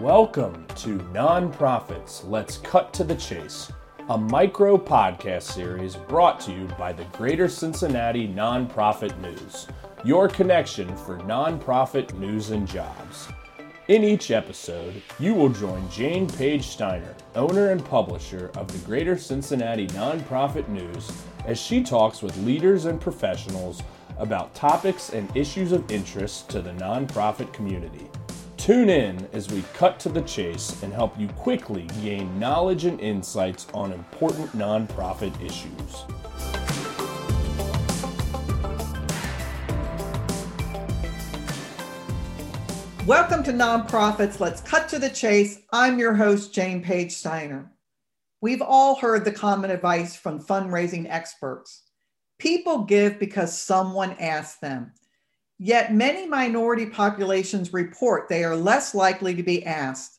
Welcome to Nonprofits Let's Cut to the Chase, a micro podcast series brought to you by the Greater Cincinnati Nonprofit News, your connection for nonprofit news and jobs. In each episode, you will join Jane Page Steiner, owner and publisher of the Greater Cincinnati Nonprofit News, as she talks with leaders and professionals about topics and issues of interest to the nonprofit community. Tune in as we cut to the chase and help you quickly gain knowledge and insights on important nonprofit issues. Welcome to Nonprofits. Let's cut to the chase. I'm your host, Jane Page Steiner. We've all heard the common advice from fundraising experts people give because someone asked them. Yet many minority populations report they are less likely to be asked.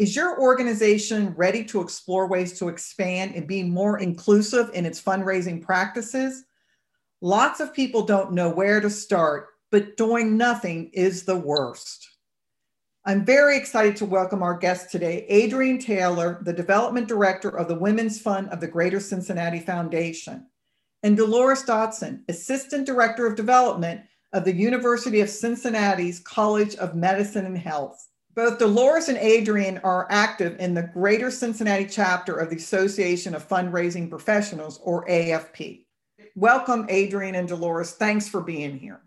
Is your organization ready to explore ways to expand and be more inclusive in its fundraising practices? Lots of people don't know where to start, but doing nothing is the worst. I'm very excited to welcome our guest today, Adrienne Taylor, the Development Director of the Women's Fund of the Greater Cincinnati Foundation, and Dolores Dodson, Assistant Director of Development of the University of Cincinnati's College of Medicine and Health. Both Dolores and Adrienne are active in the Greater Cincinnati chapter of the Association of Fundraising Professionals, or AFP. Welcome, Adrienne and Dolores. Thanks for being here.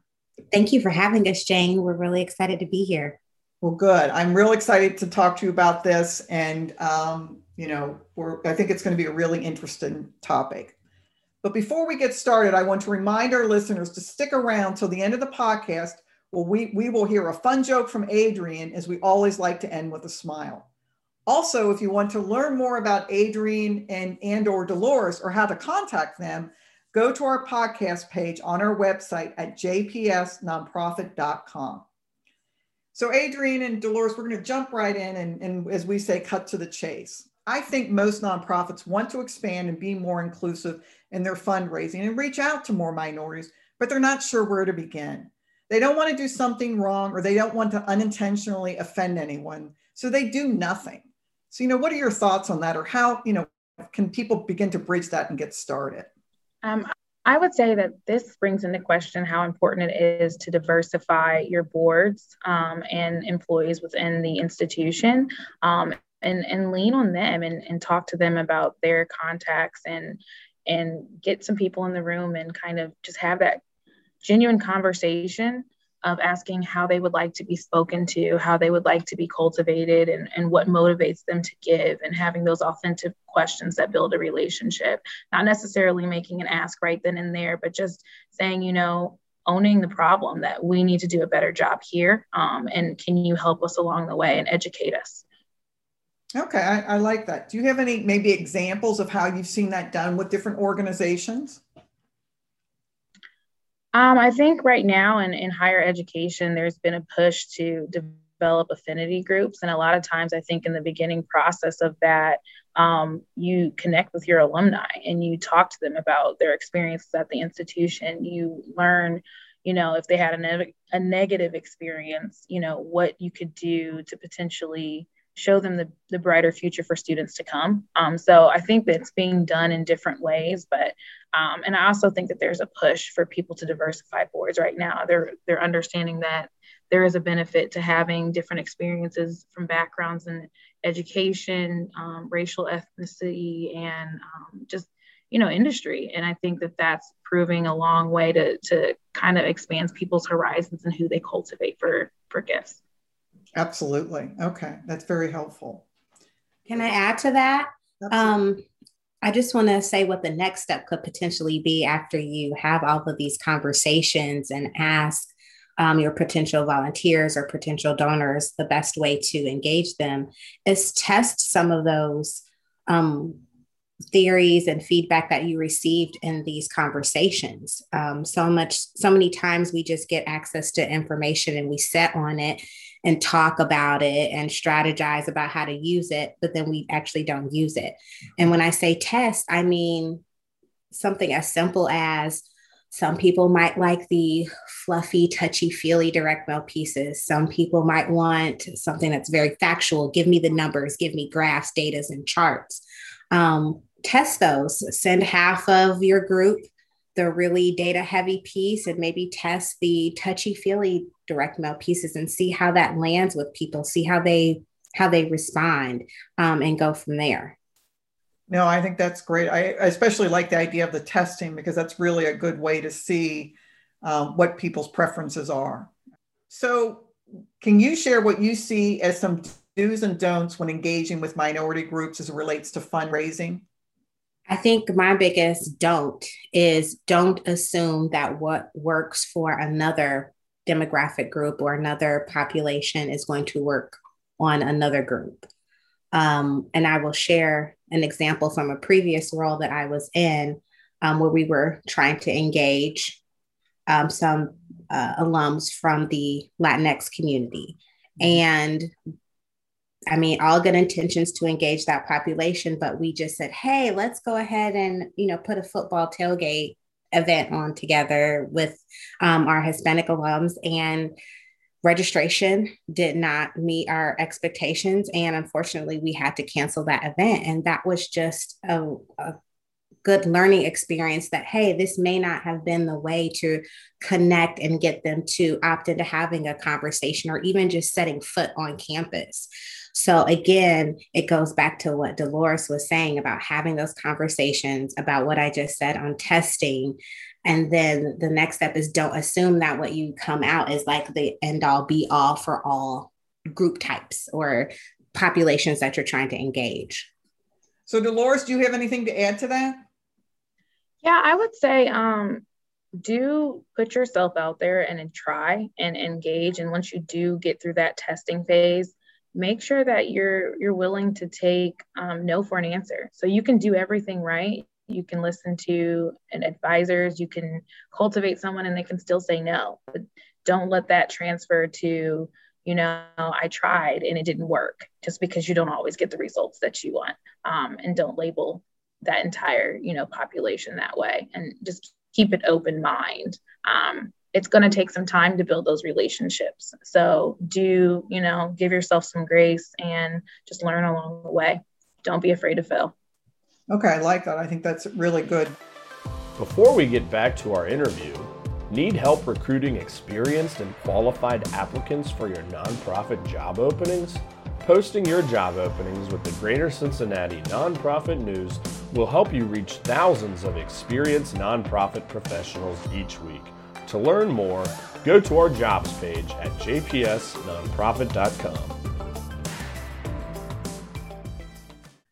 Thank you for having us, Jane. We're really excited to be here. Well, good. I'm real excited to talk to you about this. And, um, you know, I think it's going to be a really interesting topic. But before we get started, I want to remind our listeners to stick around till the end of the podcast where we, we will hear a fun joke from Adrienne, as we always like to end with a smile. Also, if you want to learn more about Adrienne and, and or Dolores or how to contact them, go to our podcast page on our website at jpsnonprofit.com. So Adrienne and Dolores, we're going to jump right in and, and as we say, cut to the chase. I think most nonprofits want to expand and be more inclusive in their fundraising and reach out to more minorities, but they're not sure where to begin. They don't want to do something wrong or they don't want to unintentionally offend anyone. So they do nothing. So, you know, what are your thoughts on that or how, you know, can people begin to bridge that and get started? Um, I would say that this brings into question how important it is to diversify your boards um, and employees within the institution um, and, and lean on them and, and talk to them about their contacts and and get some people in the room and kind of just have that genuine conversation of asking how they would like to be spoken to, how they would like to be cultivated, and, and what motivates them to give, and having those authentic questions that build a relationship. Not necessarily making an ask right then and there, but just saying, you know, owning the problem that we need to do a better job here. Um, and can you help us along the way and educate us? Okay, I, I, like that. Do you have any maybe examples of how you've seen that done with different organizations? Um, I think right now in, in higher education, there's been a push to develop affinity groups. And a lot of times, I think in the beginning process of that, um, you connect with your alumni and you talk to them about their experiences at the institution. You learn you know if they had a, ne- a negative experience you know what you could do to potentially show them the, the brighter future for students to come. Um, so I think that it's being done in different ways, but um, and I also think that there's a push for people to diversify boards right now. They're they're understanding that there is a benefit to having different experiences from backgrounds in education, um, racial ethnicity, and um, just you know industry. And I think that that's proving a long way to to kind of expands people's horizons and who they cultivate for for gifts. Absolutely. Okay. That's very helpful. Can I add to that? Um, I just want to say what the next step could potentially be after you have all of these conversations and ask um, your potential volunteers or potential donors the best way to engage them is test some of those um, theories and feedback that you received in these conversations. Um, so much, so many times we just get access to information and we set on it and talk about it and strategize about how to use it, but then we actually don't use it. And when I say test, I mean something as simple as Some people might like the fluffy, touchy feely direct mail pieces. Some people might want something that's very factual. Give me the numbers, give me graphs, data, and charts. Um, test those. Send half of your group the really data heavy piece and maybe test the touchy feely direct mail pieces and see how that lands with people, see how they how they respond um, and go from there. No, I think that's great. I, especially like the idea of the testing because that's really a good way to see um, what people's preferences are. So, can you share what you see as some do's and don'ts when engaging with minority groups as it relates to fundraising? I think my biggest don't is don't assume that what works for another demographic group or another population is going to work on another group. Um, and I will share an example from a previous role that I was in um, where we were trying to engage um, some uh, alums from the Latinx community. And I mean, all good intentions to engage that population, but we just said, hey, let's go ahead and, you know, put a football tailgate event on together with um, our Hispanic alums. And registration did not meet our expectations. And unfortunately, we had to cancel that event. And that was just a, a good learning experience that, hey, this may not have been the way to connect and get them to opt into having a conversation or even just setting foot on campus. So, again, it goes back to what Dolores was saying about having those conversations about what I just said on testing. And then the next step is don't assume that what you come out is like the end all be all for all group types or populations that you're trying to engage. So, Dolores, do you have anything to add to that? Yeah, I would say um, do put yourself out there and try and engage. And once you do get through that testing phase, make sure that you're you're willing to take um, no for an answer. So you can do everything right. You can listen to an advisors. You can cultivate someone, and they can still say no. But don't let that transfer to you know i tried and it didn't work just because you don't always get the results that you want um, and don't label that entire you know population that way and just keep an open mind um, it's going to take some time to build those relationships. So do you know give yourself some grace and just learn along the way. Don't be afraid to fail. Okay i like that. I think that's really good. Before we get back to our interview need help recruiting experienced and qualified applicants for your nonprofit job openings? Posting your job openings with the Greater Cincinnati Nonprofit News will help you reach thousands of experienced nonprofit professionals each week. To learn more, go to our jobs page at jpsnonprofit.com.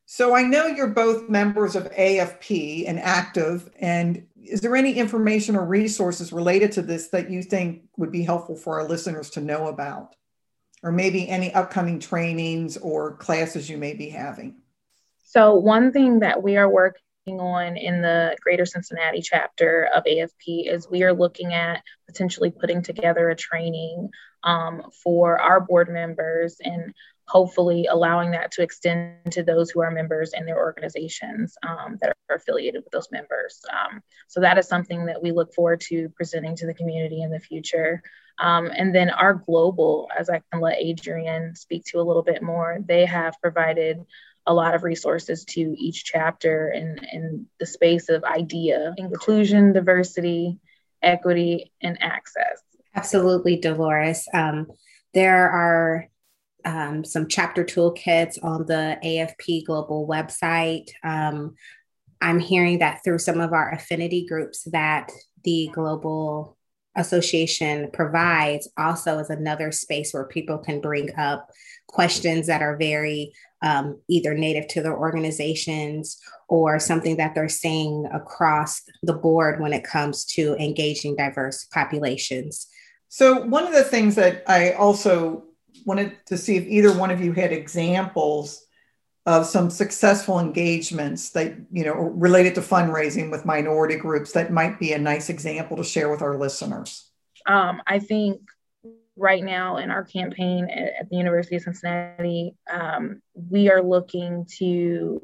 So I know you're both members of AFP and active, and is there any information or resources related to this that you think would be helpful for our listeners to know about? or maybe any upcoming trainings or classes you may be having? So, one thing that we are working on in the Greater Cincinnati chapter of AFP is we are looking at potentially putting together a training um, for our board members and hopefully allowing that to extend to those who are members in their organizations um, that are affiliated with those members. Um, so that is something that we look forward to presenting to the community in the future. Um, and then our global, as I can let Adrienne speak to a little bit more, they have provided a lot of resources to each chapter and in the space of idea, inclusion, diversity, equity, and access. Absolutely, Dolores. Um, there are um, some chapter toolkits on the AFP Global website. Um, I'm hearing that through some of our affinity groups that the Global Association provides also is another space where people can bring up questions that are very um, either native to their organizations or something that they're seeing across the board when it comes to engaging diverse populations. So, one of the things that I also wanted to see if either one of you had examples of some successful engagements that you know related to fundraising with minority groups that might be a nice example to share with our listeners. Um, i think right now in our campaign at, the university of cincinnati um, we are looking to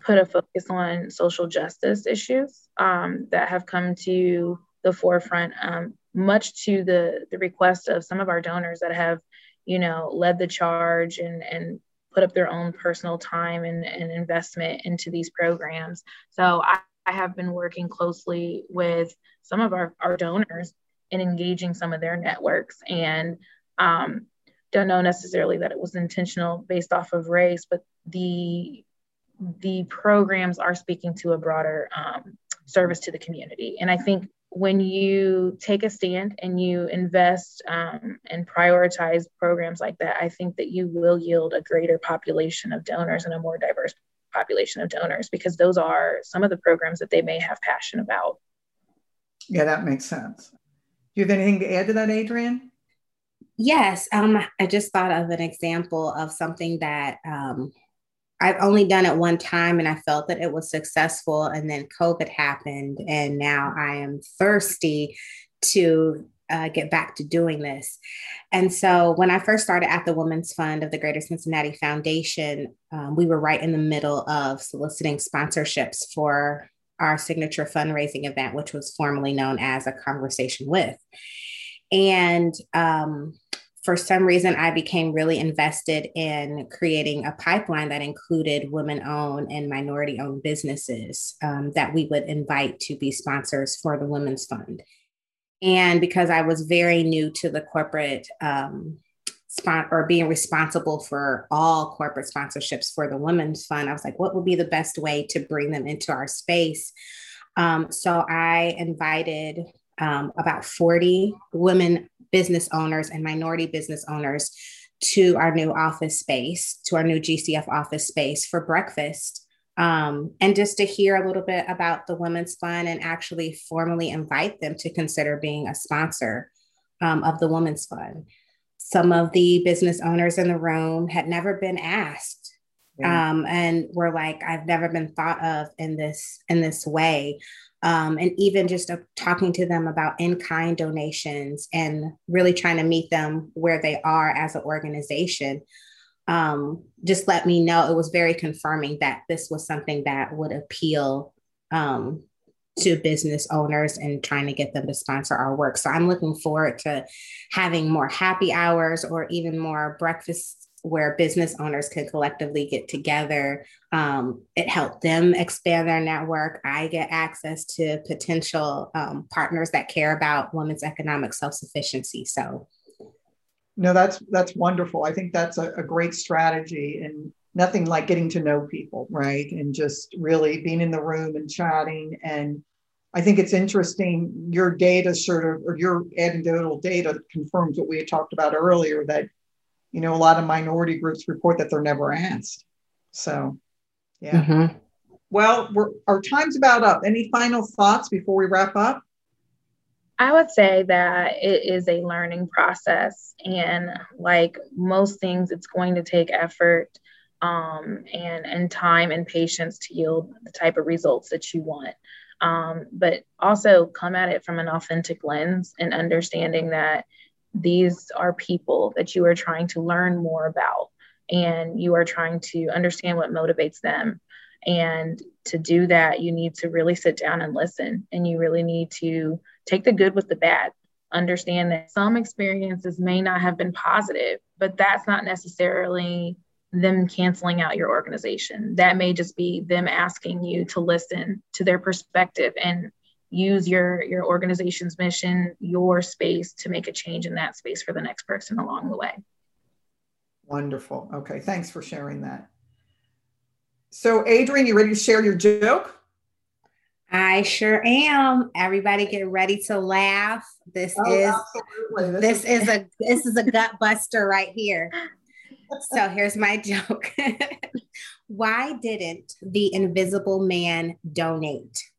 put a focus on social justice issues um, that have come to the forefront, um, much to the, the request of some of our donors that have, you know, led the charge and, and put up their own personal time and, and investment into these programs. So I, I have been working closely with some of our, our donors in engaging some of their networks and um, don't know necessarily that it was intentional based off of race, but the the programs are speaking to a broader um, service to the community. And I think when you take a stand and you invest um, and prioritize programs like that, I think that you will yield a greater population of donors and a more diverse population of donors because those are some of the programs that they may have passion about. Yeah, that makes sense. Do you have anything to add to that, Adrienne? Yes, um, I just thought of an example of something that um, I've only done it one time and I felt that it was successful. And then COVID happened. And now I am thirsty to uh, get back to doing this. And so when I first started at the Women's Fund of the Greater Cincinnati Foundation, um, we were right in the middle of soliciting sponsorships for our signature fundraising event, which was formerly known as A Conversation With. And um, for some reason, I became really invested in creating a pipeline that included women owned and minority owned businesses um, that we would invite to be sponsors for the Women's Fund. And because I was very new to the corporate um, or being responsible for all corporate sponsorships for the Women's Fund, I was like, what would be the best way to bring them into our space? Um, so I invited um, about 40 women business owners and minority business owners to our new office space, to our new GCF office space for breakfast. Um, and just to hear a little bit about the Women's Fund and actually formally invite them to consider being a sponsor um, of the Women's Fund. Some of the business owners in the room had never been asked yeah. um, and were like, I've never been thought of in this in this way um, and even just uh, talking to them about in kind donations and really trying to meet them where they are as an organization um, just let me know it was very confirming that this was something that would appeal um, to business owners and trying to get them to sponsor our work. So I'm looking forward to having more happy hours or even more breakfast where business owners can collectively get together. Um, it helped them expand their network. I get access to potential um, partners that care about women's economic self sufficiency. So, no, that's that's wonderful. I think that's a, a great strategy, and nothing like getting to know people, right? And just really being in the room and chatting. And I think it's interesting. Your data sort of, or your anecdotal data confirms what we had talked about earlier that you know, a lot of minority groups report that they're never asked. So, yeah. Mm-hmm. Well, we're, our time's about up. Any final thoughts before we wrap up? I would say that it is a learning process. And like most things, it's going to take effort um, and, and time and patience to yield the type of results that you want. Um, but also come at it from an authentic lens and understanding that these are people that you are trying to learn more about and you are trying to understand what motivates them. And to do that, you need to really sit down and listen, and you really need to take the good with the bad. Understand that some experiences may not have been positive, but that's not necessarily them canceling out your organization. That may just be them asking you to listen to their perspective and use your your organization's mission your space to make a change in that space for the next person along the way wonderful okay thanks for sharing that so adrienne you ready to share your joke I sure am. Everybody get ready to laugh. This oh, is this, this is, is a this is a gut buster right here. so here's my joke. Why didn't the invisible man donate?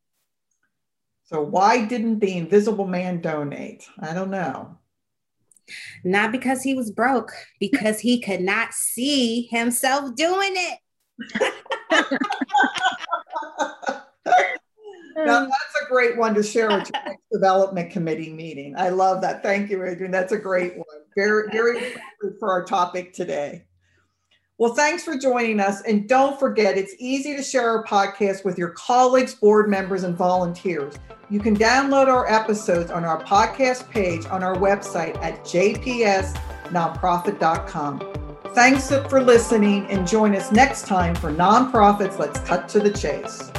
So why didn't the invisible man donate? I don't know. Not because he was broke, because he could not see himself doing it. now that's a great one to share with your next development committee meeting. I love that. Thank you, Adrienne. That's a great one. Very, very for our topic today. Well, thanks for joining us. And don't forget, it's easy to share our podcast with your colleagues, board members, and volunteers. You can download our episodes on our podcast page on our website at jpsnonprofit.com. Thanks for listening and join us next time for Nonprofits Let's Cut to the Chase.